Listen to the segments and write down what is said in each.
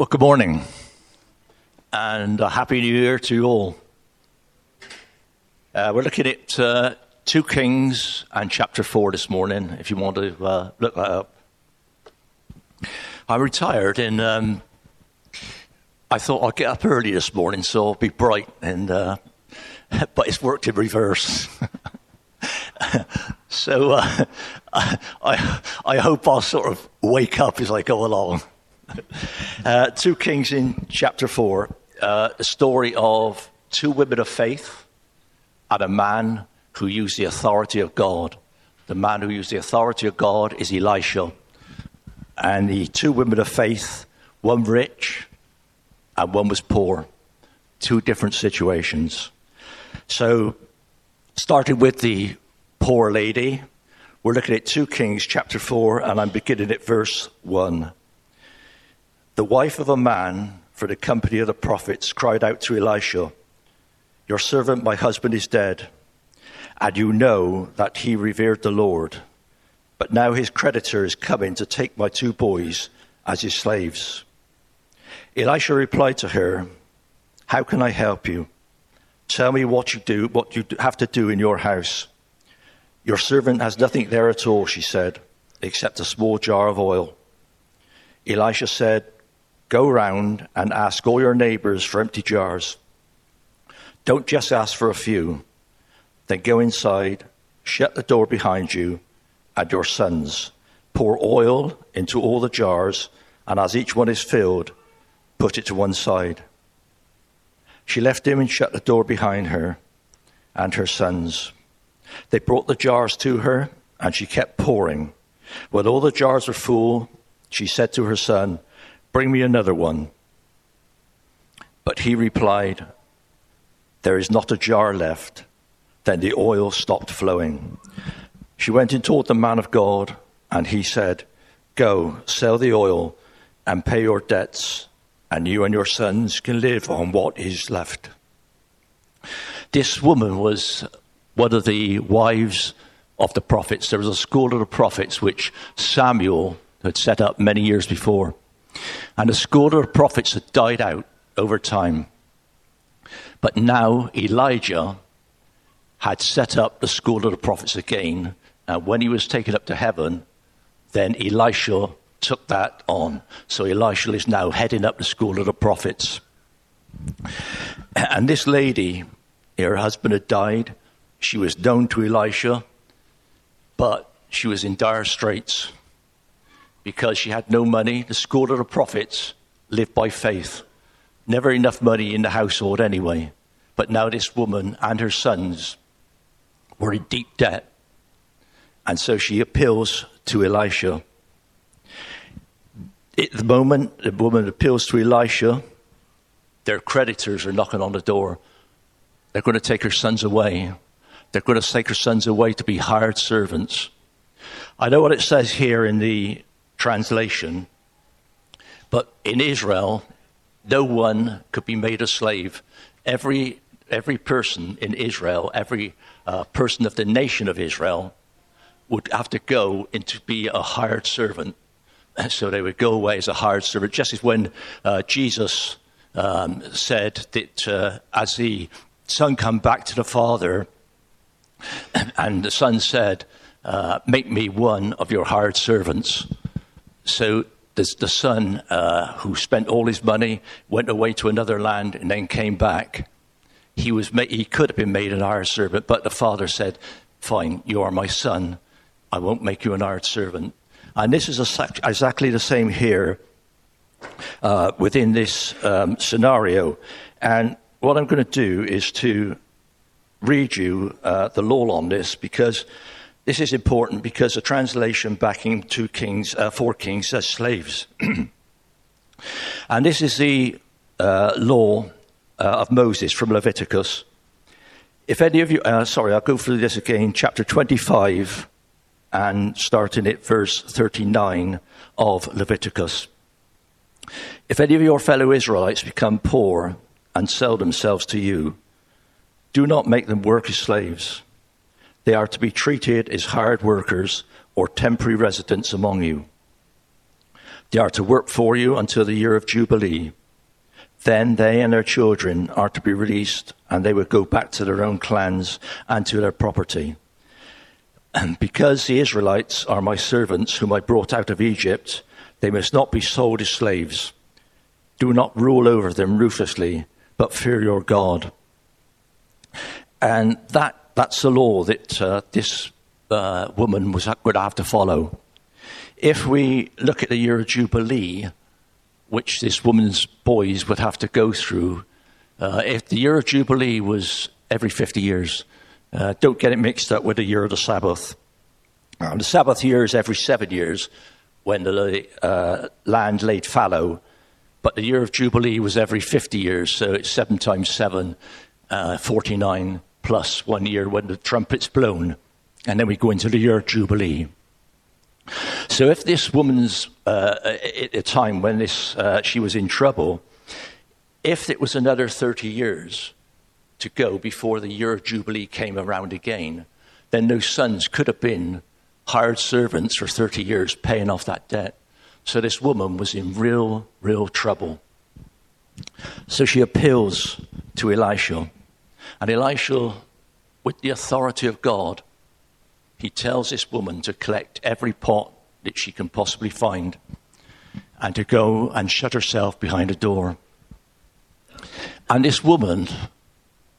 Well, good morning and a happy new year to you all. Uh, we're looking at uh, 2 Kings and chapter 4 this morning, if you want to uh, look that up. I retired and um, I thought I'd get up early this morning so I'll be bright, and uh, but it's worked in reverse. so uh, I, I hope I'll sort of wake up as I go along. Uh, 2 Kings in chapter 4, uh, a story of two women of faith and a man who used the authority of God. The man who used the authority of God is Elisha. And the two women of faith, one rich and one was poor. Two different situations. So, starting with the poor lady, we're looking at 2 Kings chapter 4, and I'm beginning at verse 1. The wife of a man for the company of the prophets cried out to Elisha, Your servant, my husband, is dead, and you know that he revered the Lord. But now his creditor is coming to take my two boys as his slaves. Elisha replied to her, How can I help you? Tell me what you do, what you have to do in your house. Your servant has nothing there at all, she said, except a small jar of oil. Elisha said, Go round and ask all your neighbors for empty jars. Don't just ask for a few. Then go inside, shut the door behind you and your sons. Pour oil into all the jars, and as each one is filled, put it to one side. She left him and shut the door behind her and her sons. They brought the jars to her, and she kept pouring. When all the jars were full, she said to her son, Bring me another one. But he replied, There is not a jar left. Then the oil stopped flowing. She went and told the man of God, and he said, Go, sell the oil and pay your debts, and you and your sons can live on what is left. This woman was one of the wives of the prophets. There was a school of the prophets which Samuel had set up many years before. And the school of prophets had died out over time. But now Elijah had set up the school of the prophets again. And when he was taken up to heaven, then Elisha took that on. So Elisha is now heading up the school of the prophets. And this lady, her husband had died. She was known to Elisha, but she was in dire straits because she had no money. The school of the prophets lived by faith. Never enough money in the household anyway. But now this woman and her sons were in deep debt. And so she appeals to Elisha. At the moment the woman appeals to Elisha, their creditors are knocking on the door. They're going to take her sons away. They're going to take her sons away to be hired servants. I know what it says here in the translation. But in Israel, no one could be made a slave. Every, every person in Israel, every uh, person of the nation of Israel, would have to go into be a hired servant. So they would go away as a hired servant, just as when uh, Jesus um, said that uh, as the son come back to the father, and the son said, uh, "Make me one of your hired servants." So the, the son, uh, who spent all his money, went away to another land and then came back. He, was he could have been made an hired servant, but the father said, Fine, you are my son. I won't make you an hired servant. And this is exactly the same here uh, within this um, scenario. And what I'm going to do is to read you uh, the law on this because this is important because the translation backing two kings, uh, four kings says slaves. and this is the uh, law uh, of Moses from Leviticus. If any of you, uh, sorry, I'll go through this again, chapter 25 and starting at verse 39 of Leviticus. If any of your fellow Israelites become poor and sell themselves to you, do not make them work as slaves they are to be treated as hired workers or temporary residents among you. They are to work for you until the year of Jubilee. Then they and their children are to be released, and they will go back to their own clans and to their property. And because the Israelites are my servants, whom I brought out of Egypt, they must not be sold as slaves. Do not rule over them ruthlessly, but fear your God. And that, that's the law that uh, this uh, woman was to have to follow. If we look at the year of Jubilee, which this woman's boys would have to go through, uh, if the year of Jubilee was every 50 years, uh, don't get it mixed up with the year of the Sabbath. Um, the Sabbath year is every seven years when the uh, land laid fallow, but the year of Jubilee was every 50 years, so it's seven times seven, uh, 49 plus one year when the trumpet's blown, and then we go into the year of Jubilee. So if this woman's uh, at a time when this uh, she was in trouble, if it was another 30 years to go before the year of Jubilee came around again, then those sons could have been hired servants for 30 years paying off that debt. So this woman was in real, real trouble. So she appeals to Elisha. And Elisha, with the authority of God, he tells this woman to collect every pot that she can possibly find and to go and shut herself behind a door. And this woman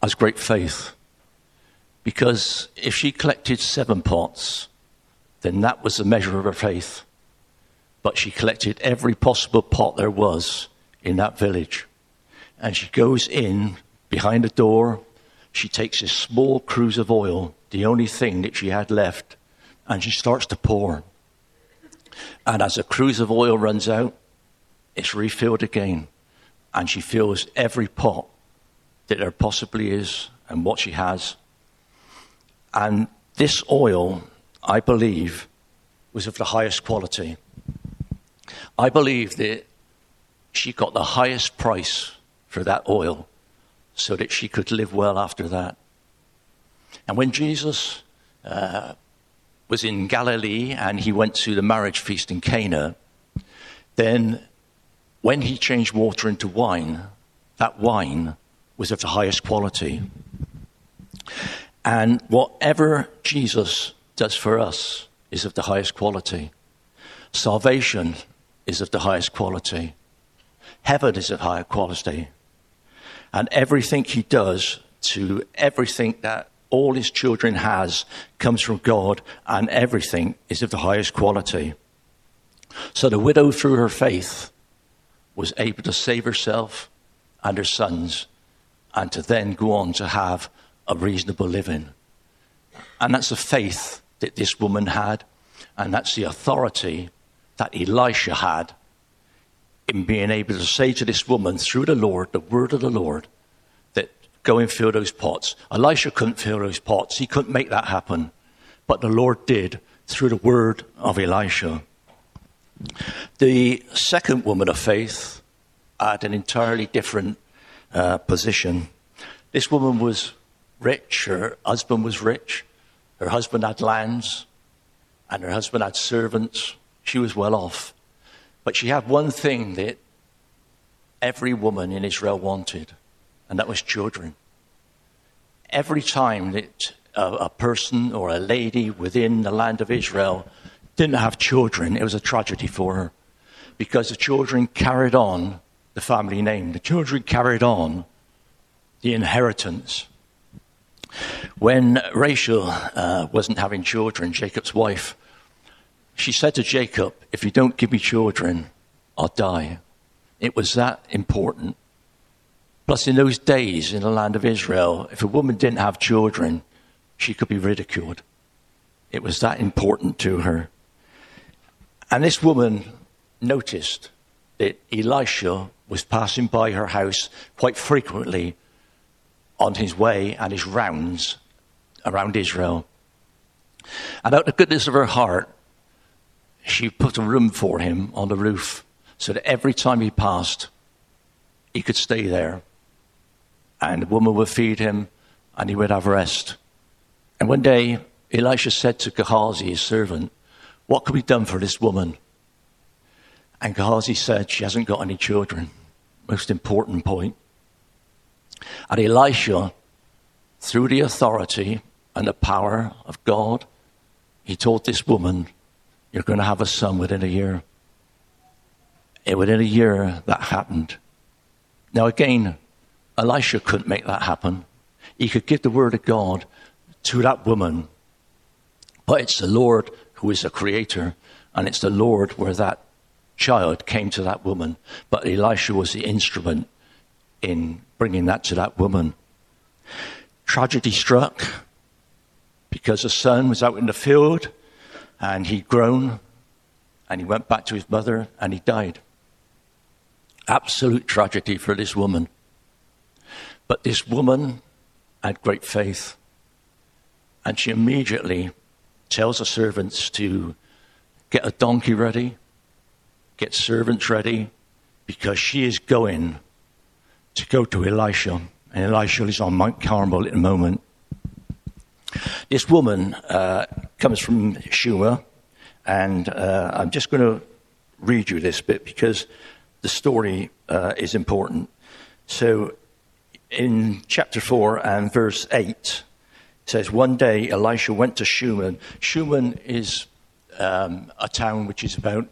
has great faith because if she collected seven pots, then that was the measure of her faith. But she collected every possible pot there was in that village. And she goes in behind a door. She takes a small cruse of oil, the only thing that she had left, and she starts to pour. And as the cruse of oil runs out, it's refilled again. And she fills every pot that there possibly is and what she has. And this oil, I believe, was of the highest quality. I believe that she got the highest price for that oil so that she could live well after that. And when Jesus uh, was in Galilee and he went to the marriage feast in Cana, then when he changed water into wine, that wine was of the highest quality. And whatever Jesus does for us is of the highest quality. Salvation is of the highest quality. Heaven is of higher quality. And everything he does to everything that all his children has comes from God, and everything is of the highest quality. So the widow, through her faith, was able to save herself and her sons, and to then go on to have a reasonable living. And that's the faith that this woman had, and that's the authority that Elisha had in being able to say to this woman through the Lord, the word of the Lord, that go and fill those pots. Elisha couldn't fill those pots, he couldn't make that happen. But the Lord did through the word of Elisha. The second woman of faith had an entirely different uh, position. This woman was rich, her husband was rich, her husband had lands, and her husband had servants. She was well off. But she had one thing that every woman in Israel wanted and that was children. Every time that a, a person or a lady within the land of Israel didn't have children, it was a tragedy for her because the children carried on the family name, the children carried on the inheritance. When Rachel uh, wasn't having children, Jacob's wife, she said to Jacob, If you don't give me children, I'll die. It was that important. Plus, in those days in the land of Israel, if a woman didn't have children, she could be ridiculed. It was that important to her. And this woman noticed that Elisha was passing by her house quite frequently on his way and his rounds around Israel. And out of the goodness of her heart, she put a room for him on the roof so that every time he passed, he could stay there and the woman would feed him, and he would have rest. And one day, Elisha said to Gehazi, his servant, What can be done for this woman? And Gehazi said, She hasn't got any children. Most important point. And Elisha, through the authority and the power of God, he told this woman, You're going to have a son within a year. And within a year, that happened. Now, again, Elisha couldn't make that happen. He could give the word of God to that woman, but it's the Lord who is the creator, and it's the Lord where that child came to that woman. But Elisha was the instrument in bringing that to that woman. Tragedy struck because the son was out in the field and he'd grown and he went back to his mother and he died. Absolute tragedy for this woman. But this woman had great faith. And she immediately tells her servants to get a donkey ready, get servants ready, because she is going to go to Elisha. And Elisha is on Mount Carmel at the moment. This woman uh, comes from Shunem, and uh, I'm just going to read you this bit because the story uh, is important. So, in chapter 4 and verse 8, it says, One day Elisha went to Shunem. Shunem is um, a town which is about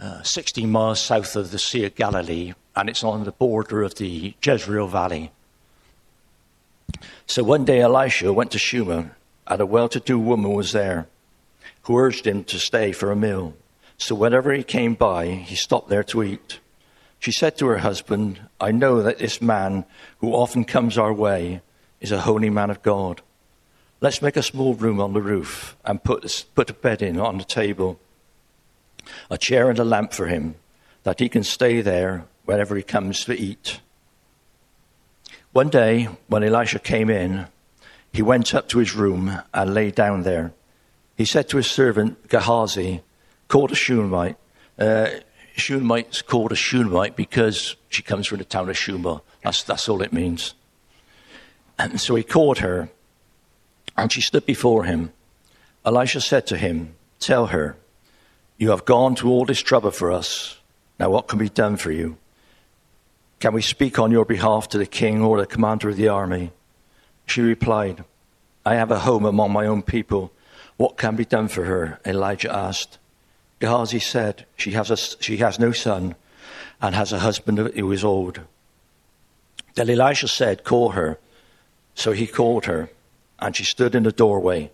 uh, 16 miles south of the Sea of Galilee, and it's on the border of the Jezreel Valley. So one day Elisha went to Shunem, and a well to do woman was there who urged him to stay for a meal. So whenever he came by, he stopped there to eat. She said to her husband, I know that this man who often comes our way is a holy man of God. Let's make a small room on the roof and put, put a bed in on the table, a chair and a lamp for him, that he can stay there whenever he comes to eat. One day, when Elisha came in, he went up to his room and lay down there. He said to his servant Gehazi, called a Shunammite, uh, Shunammite's called a Shunammite because she comes from the town of Shuma. That's, that's all it means. And so he called her, and she stood before him. Elisha said to him, Tell her, you have gone to all this trouble for us. Now, what can be done for you? Can we speak on your behalf to the king or the commander of the army? She replied, I have a home among my own people. What can be done for her? Elijah asked. Gehazi said, she has, a, she has no son and has a husband who is old. Then Elisha said, Call her. So he called her, and she stood in the doorway.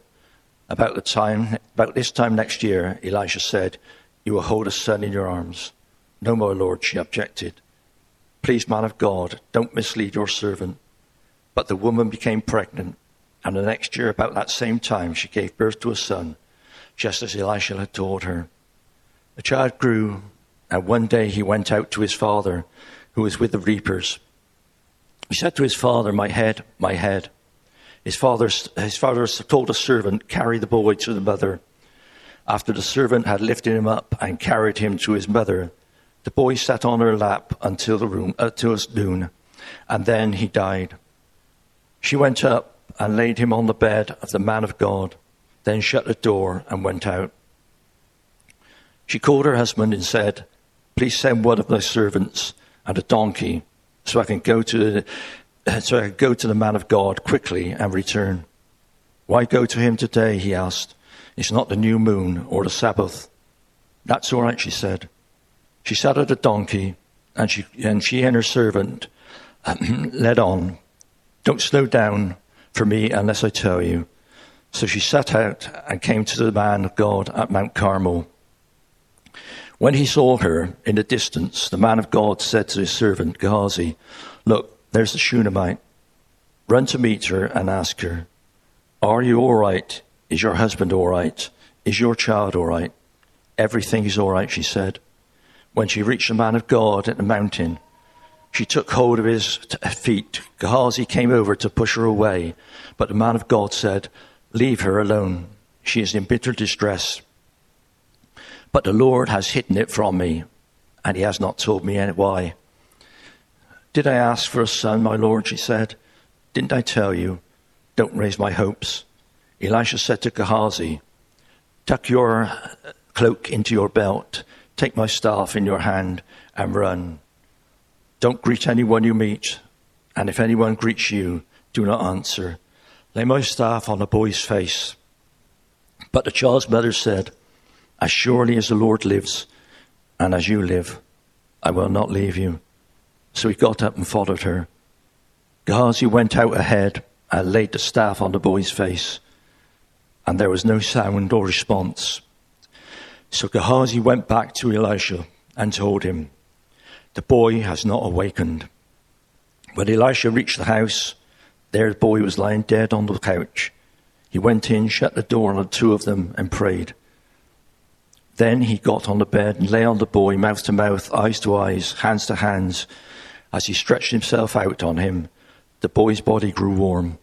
About the time, about this time next year, Elisha said, You will hold a son in your arms. No, more, lord, she objected. Please, man of God, don't mislead your servant. But the woman became pregnant, and the next year, about that same time, she gave birth to a son, just as Elisha had told her. The child grew, and one day he went out to his father, who was with the reapers. He said to his father, My head, my head. His father, his father told a servant, Carry the boy to the mother. After the servant had lifted him up and carried him to his mother, the boy sat on her lap until the room, uh, till noon, and then he died. She went up and laid him on the bed of the man of God, then shut the door and went out. She called her husband and said, Please send one of thy servants and a donkey so I can go to the, so I can go to the man of God quickly and return. Why go to him today? he asked. It's not the new moon or the Sabbath. That's all right, she said. She sat at a donkey and she and, she and her servant led on. Don't slow down for me unless I tell you. So she set out and came to the man of God at Mount Carmel. When he saw her in the distance, the man of God said to his servant Gehazi, Look, there's the Shunammite. Run to meet her and ask her, Are you all right? Is your husband all right? Is your child all right? Everything is all right, she said. When she reached the man of God at the mountain, she took hold of his feet. Gehazi came over to push her away, but the man of God said, Leave her alone. She is in bitter distress. But the Lord has hidden it from me, and he has not told me why. Did I ask for a son, my Lord? She said. Didn't I tell you? Don't raise my hopes. Elisha said to Gehazi, Tuck your cloak into your belt, Take my staff in your hand and run. Don't greet anyone you meet, and if anyone greets you, do not answer. Lay my staff on the boy's face. But the child's mother said, As surely as the Lord lives, and as you live, I will not leave you. So he got up and followed her. Gehazi went out ahead and laid the staff on the boy's face, and there was no sound or response. So Gehazi went back to Elisha and told him, The boy has not awakened. When Elisha reached the house, there the boy was lying dead on the couch. He went in, shut the door on the two of them, and prayed. Then he got on the bed and lay on the boy, mouth to mouth, eyes to eyes, hands to hands. As he stretched himself out on him, the boy's body grew warm.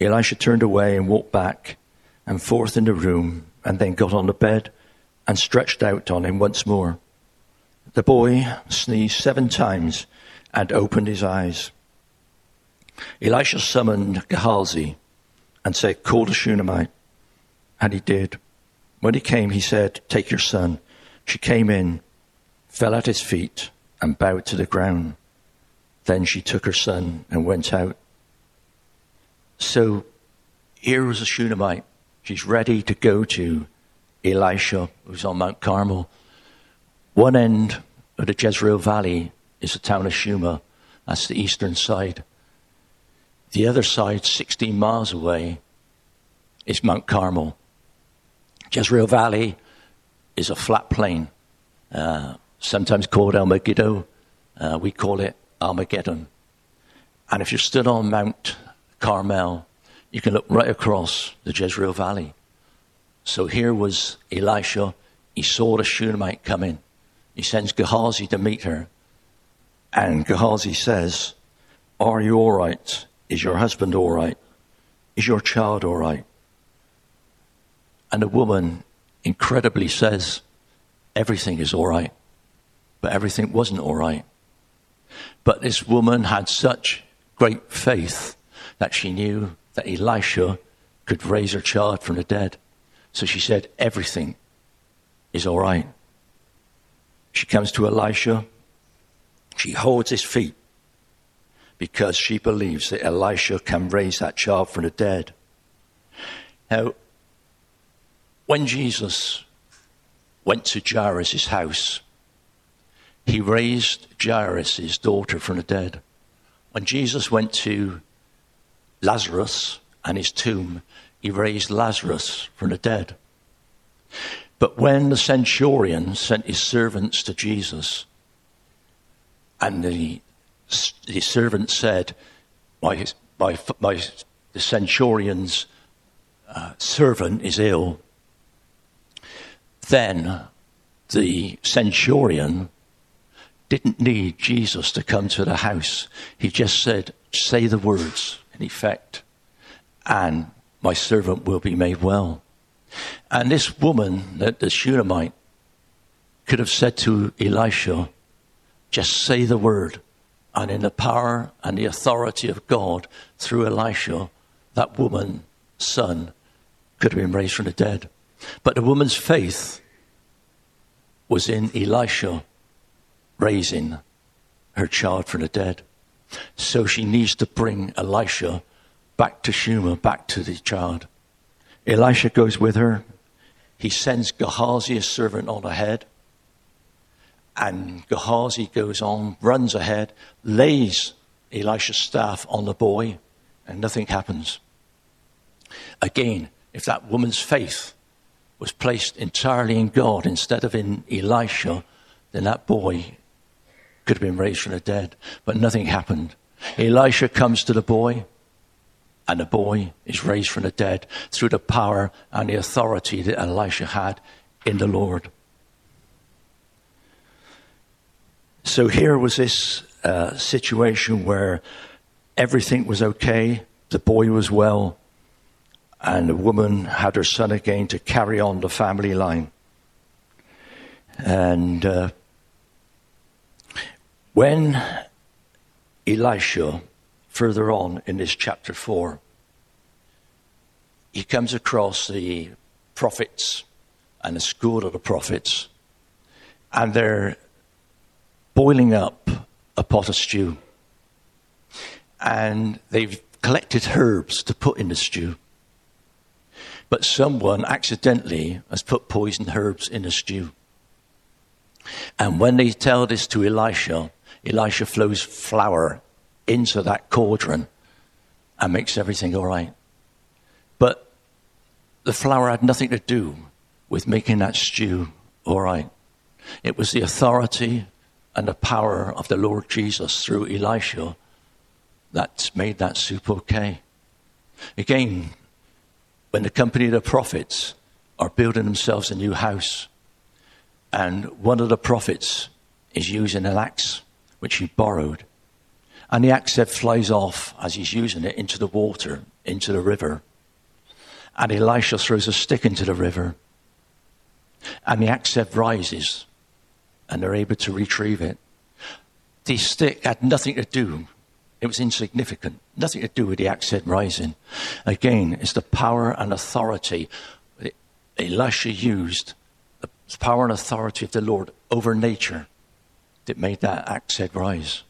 Elisha turned away and walked back and forth in the room, and then got on the bed and stretched out on him once more. The boy sneezed seven times and opened his eyes. Elisha summoned Gehazi and said, Call the Shunammite. And he did. When he came, he said, Take your son. She came in, fell at his feet, and bowed to the ground. Then she took her son and went out. So here was a Shunammite. She's ready to go to Elisha, who's on Mount Carmel. One end of the Jezreel Valley is the town of Shuma. That's the eastern side. The other side, 16 miles away, is Mount Carmel. Jezreel Valley is a flat plain, uh, sometimes called El Megiddo. Uh, we call it Armageddon. And if you're stood on Mount Carmel, you can look right across the Jezreel Valley. So here was Elisha. He saw the Shunammite coming. He sends Gehazi to meet her. And Gehazi says, Are you all right? Is your husband all right? Is your child all right? And the woman incredibly says, Everything is all right. But everything wasn't all right. But this woman had such great faith that she knew that Elisha could raise her child from the dead. So she said, Everything is all right. She comes to Elisha. She holds his feet because she believes that Elisha can raise that child from the dead. Now, when Jesus went to Jairus' house, he raised Jairus' daughter from the dead. When Jesus went to Lazarus and his tomb, he raised Lazarus from the dead. But when the centurion sent his servants to Jesus, and the, the servant said, my, my, my, the centurion's uh, servant is ill, then the centurion didn't need Jesus to come to the house. He just said, Say the words, in effect, and my servant will be made well. And this woman, that the Shunammite, could have said to Elisha, Just say the word. And in the power and the authority of God through Elisha, that woman's son, could have been raised from the dead. But the woman's faith was in Elisha raising her child from the dead. So she needs to bring Elisha back to Shuma, back to the child. Elisha goes with her. He sends Gehazi, servant, on ahead. And Gehazi goes on, runs ahead, lays Elisha's staff on the boy, and nothing happens. Again, if that woman's faith was placed entirely in God instead of in Elisha, then that boy could have been raised from the dead. But nothing happened. Elisha comes to the boy, and the boy is raised from the dead through the power and the authority that Elisha had in the Lord. So here was this uh, situation where everything was okay, the boy was well, and the woman had her son again to carry on the family line. And uh, when Elisha, further on in this chapter 4, he comes across the prophets and a school of the prophets, and they're boiling up a pot of stew. And they've collected herbs to put in the stew. But someone accidentally has put poisoned herbs in the stew. And when they tell this to Elisha, Elisha flows flour into that cauldron and makes everything all right. But the flour had nothing to do with making that stew all right. It was the authority and the power of the Lord Jesus through Elisha that made that soup okay. Again, when the company of the prophets are building themselves a new house, and one of the prophets is using an axe which he borrowed, and the axe head flies off as he's using it into the water, into the river. And Elisha throws a stick into the river, and the axe head rises, and they're able to retrieve it. The stick had nothing to do it was insignificant, nothing to do with the axe head rising. Again, it's the power and authority Elisha used, the power and authority of the Lord over nature that made that axe head rise.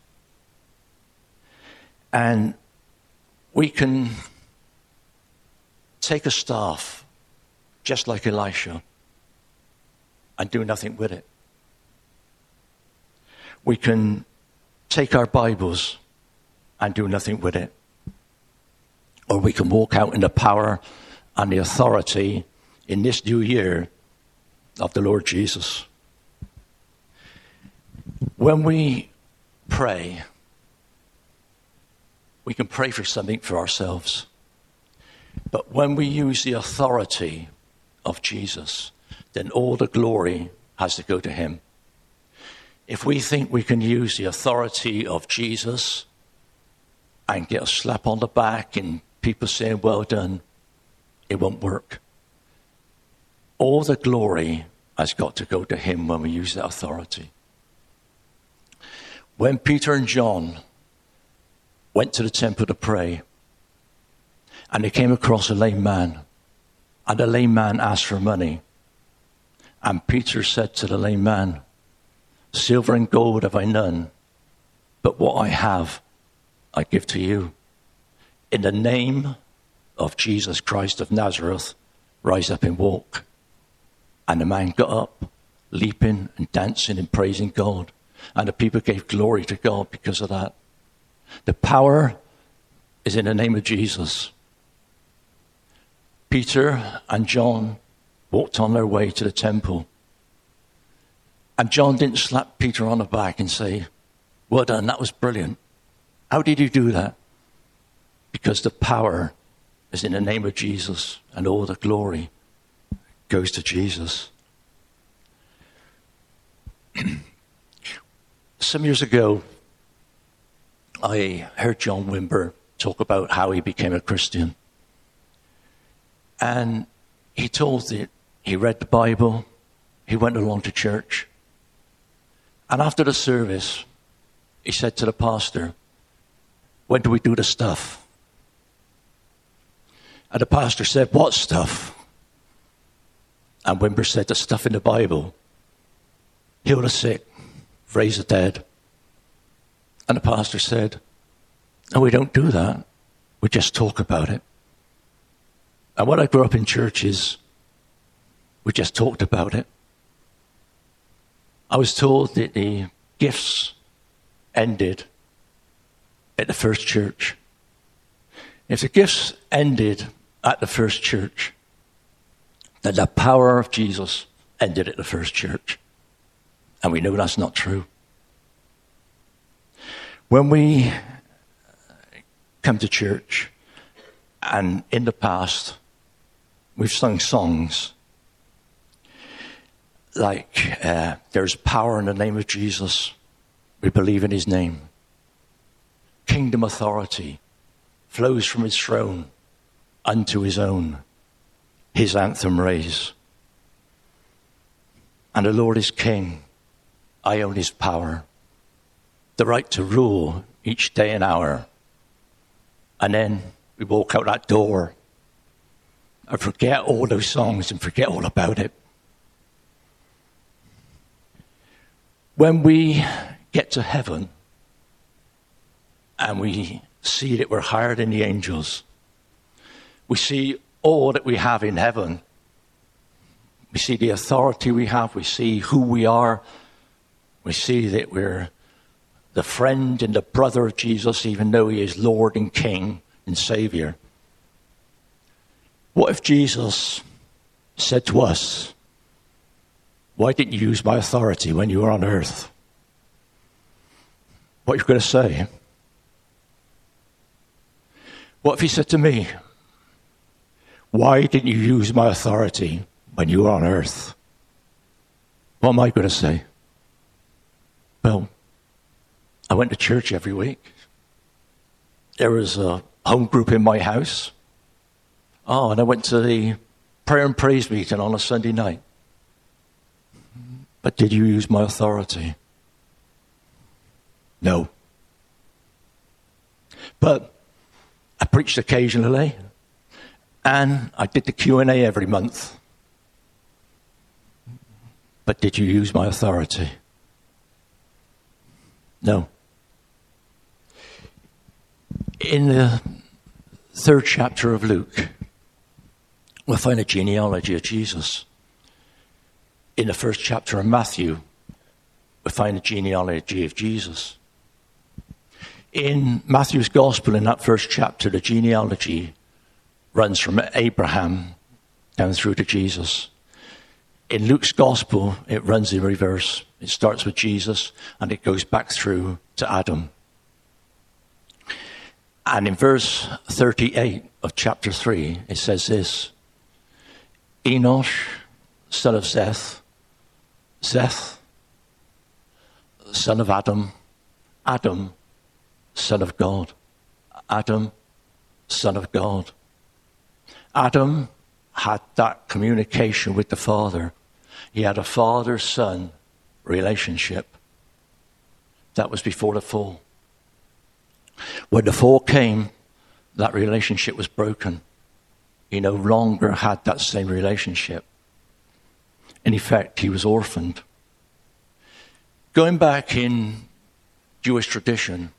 And we can take a staff, just like Elisha, and do nothing with it. We can take our Bibles and do nothing with it. Or we can walk out in the power and the authority in this new year of the Lord Jesus. When we pray, we can pray for something for ourselves. But when we use the authority of Jesus, then all the glory has to go to Him. If we think we can use the authority of Jesus and get a slap on the back and people saying, well done, it won't work. All the glory has got to go to him when we use that authority. When Peter and John went to the temple to pray, and he came across a lame man, and the lame man asked for money. And Peter said to the lame man, Silver and gold have I none, but what I have I give to you. In the name of Jesus Christ of Nazareth, rise up and walk. And the man got up, leaping and dancing and praising God. And the people gave glory to God because of that. The power is in the name of Jesus. Peter and John walked on their way to the temple. And John didn't slap Peter on the back and say, Well done, that was brilliant. How did you do that? Because the power is in the name of Jesus, and all the glory goes to Jesus. Some years ago, I heard John Wimber talk about how he became a Christian. And he told that he read the Bible, he went along to church. And after the service, he said to the pastor, when do we do the stuff? And the pastor said, What stuff? And Wimber said, The stuff in the Bible. Heal the sick, raise the dead. And the pastor said, No, we don't do that. We just talk about it. And when I grew up in churches, we just talked about it. I was told that the gifts ended at the first church. If the gifts ended at the first church, then the power of Jesus ended at the first church. And we know that's not true. When we come to church, and in the past, we've sung songs like, uh, There's power in the name of Jesus. We believe in his name kingdom authority flows from his throne unto his own. His anthem raise. And the Lord is king. I own his power. The right to rule each day and hour. And then we walk out that door and forget all those songs and forget all about it. when we get to heaven and we see that we're higher than the angels, we see all that we have in heaven. We see the authority we have, we see who we are, we see that we're the friend and the brother of Jesus, even though he is Lord and King and Savior. What if Jesus said to us, Why didn't you use my authority when you were on earth? What are you going to say? What if he said to me, Why didn't you use my authority when you were on earth? What am I going to say? Well, I went to church every week. There was a home group in my house. Oh, and I went to the prayer and praise meeting on a Sunday night. But did you use my authority? No. But I preached occasionally, and I did the Q&A every month. But did you use my authority? No. In the third chapter of Luke, we'll find a genealogy of Jesus. In the first chapter of Matthew, we find a genealogy of Jesus. In Matthew's Gospel, in that first chapter, the genealogy runs from Abraham down through to Jesus. In Luke's Gospel, it runs in reverse. It starts with Jesus and it goes back through to Adam. And in verse 38 of chapter 3, it says this Enosh, son of Seth, Seth, son of Adam, Adam, son of God, Adam, son of God. Adam had that communication with the Father. He had a father son relationship. That was before the fall. When the fall came, that relationship was broken. He no longer had that same relationship. In effect, he was orphaned. Going back in Jewish tradition,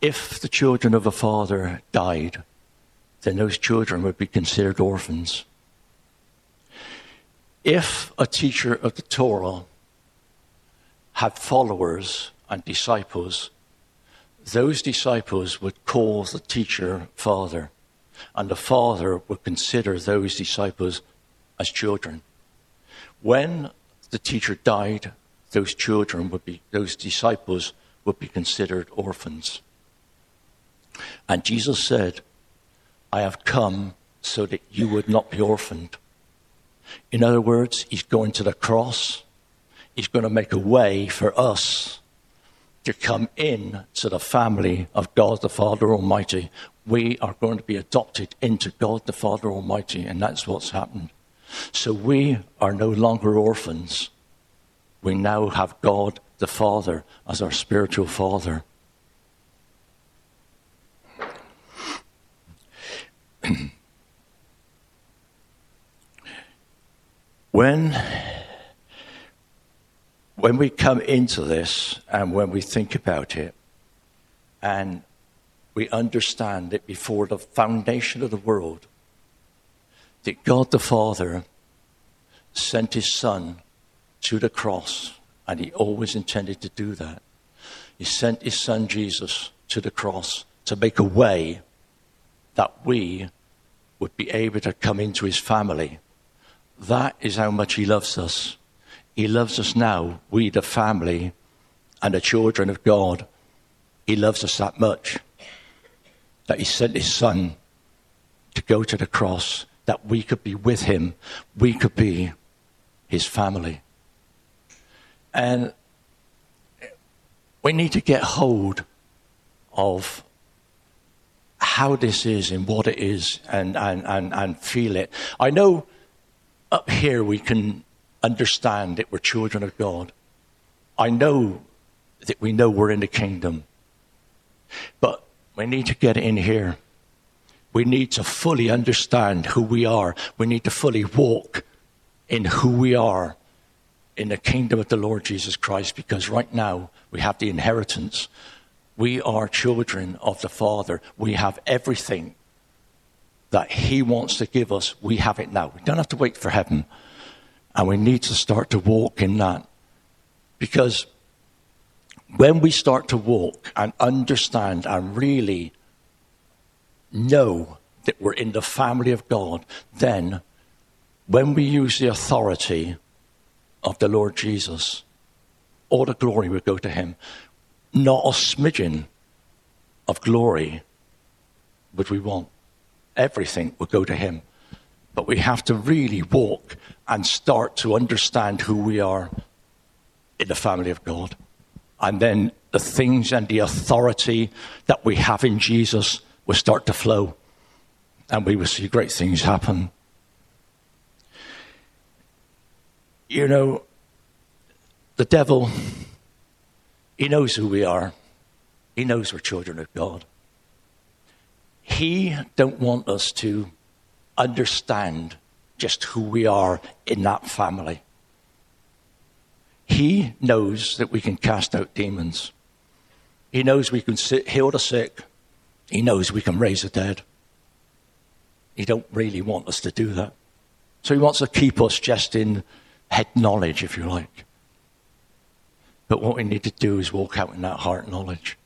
if the children of a father died, then those children would be considered orphans. If a teacher of the Torah had followers and disciples, those disciples would call the teacher father and the father would consider those disciples as children. When the teacher died, those children would be, those disciples would be considered orphans. And Jesus said, I have come so that you would not be orphaned. In other words, he's going to the cross. He's going to make a way for us to come in to the family of God the Father Almighty we are going to be adopted into God the Father Almighty, and that's what's happened. So we are no longer orphans. We now have God the Father as our spiritual Father. when when we come into this and when we think about it and we understand that before the foundation of the world, that God the Father sent his Son to the cross, and he always intended to do that. He sent his Son Jesus to the cross to make a way that we would be able to come into his family. That is how much he loves us. He loves us now, we, the family, and the children of God. He loves us that much that he sent his son to go to the cross, that we could be with him, we could be his family. And we need to get hold of how this is and what it is and, and, and, and feel it. I know up here we can understand that we're children of God. I know that we know we're in the kingdom. But we need to get in here. We need to fully understand who we are. We need to fully walk in who we are in the kingdom of the Lord Jesus Christ because right now we have the inheritance. We are children of the Father. We have everything that He wants to give us. We have it now. We don't have to wait for heaven. And we need to start to walk in that. Because when we start to walk and understand and really know that we're in the family of God, then when we use the authority of the Lord Jesus, all the glory will go to him. Not a smidgen of glory would we want. Everything would go to him. But we have to really walk and start to understand who we are in the family of God. And then the things and the authority that we have in Jesus will start to flow. And we will see great things happen. You know, the devil, he knows who we are. He knows we're children of God. He don't want us to understand just who we are in that family. He knows that we can cast out demons. He knows we can heal the sick. He knows we can raise the dead. He don't really want us to do that. So he wants to keep us just in head knowledge, if you like. But what we need to do is walk out in that heart knowledge.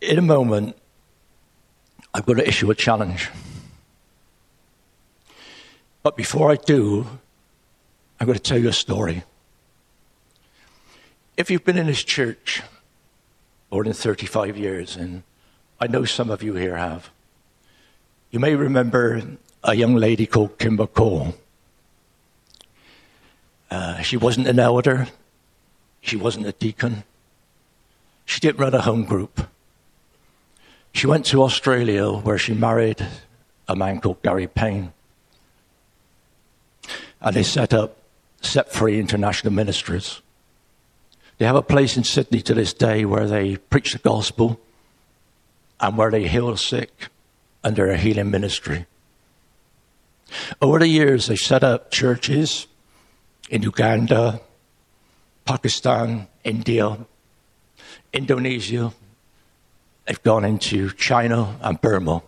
In a moment, I'm going to issue a challenge. But before I do, I'm going to tell you a story. If you've been in this church more than 35 years, and I know some of you here have, you may remember a young lady called Kimber Cole. Uh, she wasn't an elder. She wasn't a deacon. She didn't run a home group. She went to Australia where she married a man called Gary Payne. And they set up Set Free International Ministries. They have a place in Sydney to this day where they preach the gospel and where they heal the sick under a healing ministry. Over the years, they set up churches in Uganda, Pakistan, India, Indonesia. They've gone into China and Burma.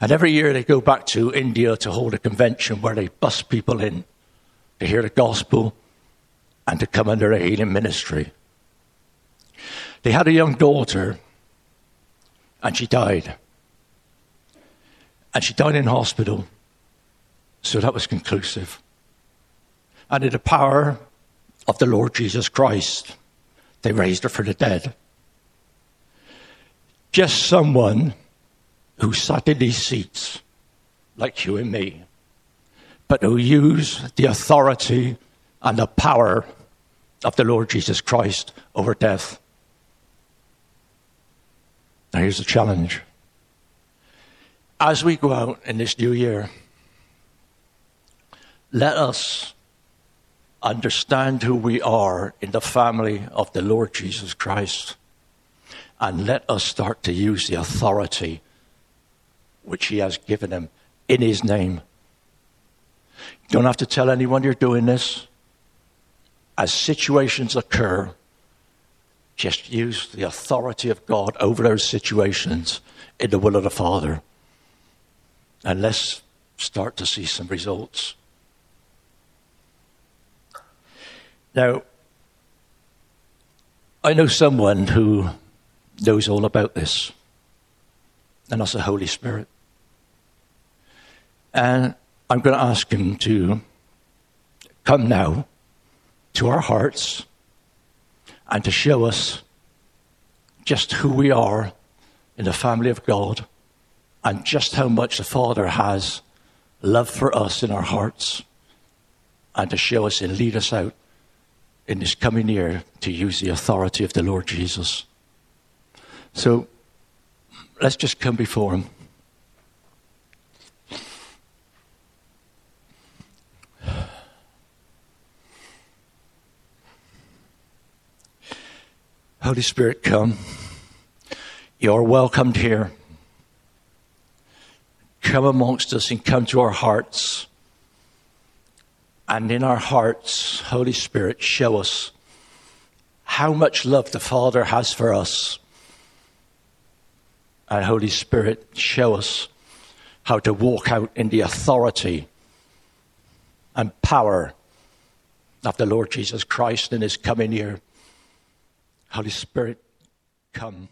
And every year they go back to India to hold a convention where they bus people in to hear the gospel and to come under a healing ministry. They had a young daughter and she died. And she died in hospital. So that was conclusive. And in the power of the Lord Jesus Christ, they raised her from the dead. Just someone who sat in these seats, like you and me, but who use the authority and the power of the Lord Jesus Christ over death. Now, here's the challenge. As we go out in this new year, let us understand who we are in the family of the Lord Jesus Christ. And let us start to use the authority which He has given Him in His name. You don't have to tell anyone you're doing this. As situations occur, just use the authority of God over those situations in the will of the Father. And let's start to see some results. Now, I know someone who knows all about this, and that's the Holy Spirit. And I'm going to ask him to come now to our hearts and to show us just who we are in the family of God and just how much the Father has love for us in our hearts and to show us and lead us out in this coming year to use the authority of the Lord Jesus. So let's just come before Him. Holy Spirit, come. You're welcomed here. Come amongst us and come to our hearts And in our hearts, Holy Spirit, show us how much love the Father has for us. And Holy Spirit, show us how to walk out in the authority and power of the Lord Jesus Christ in his coming year. Holy Spirit, come.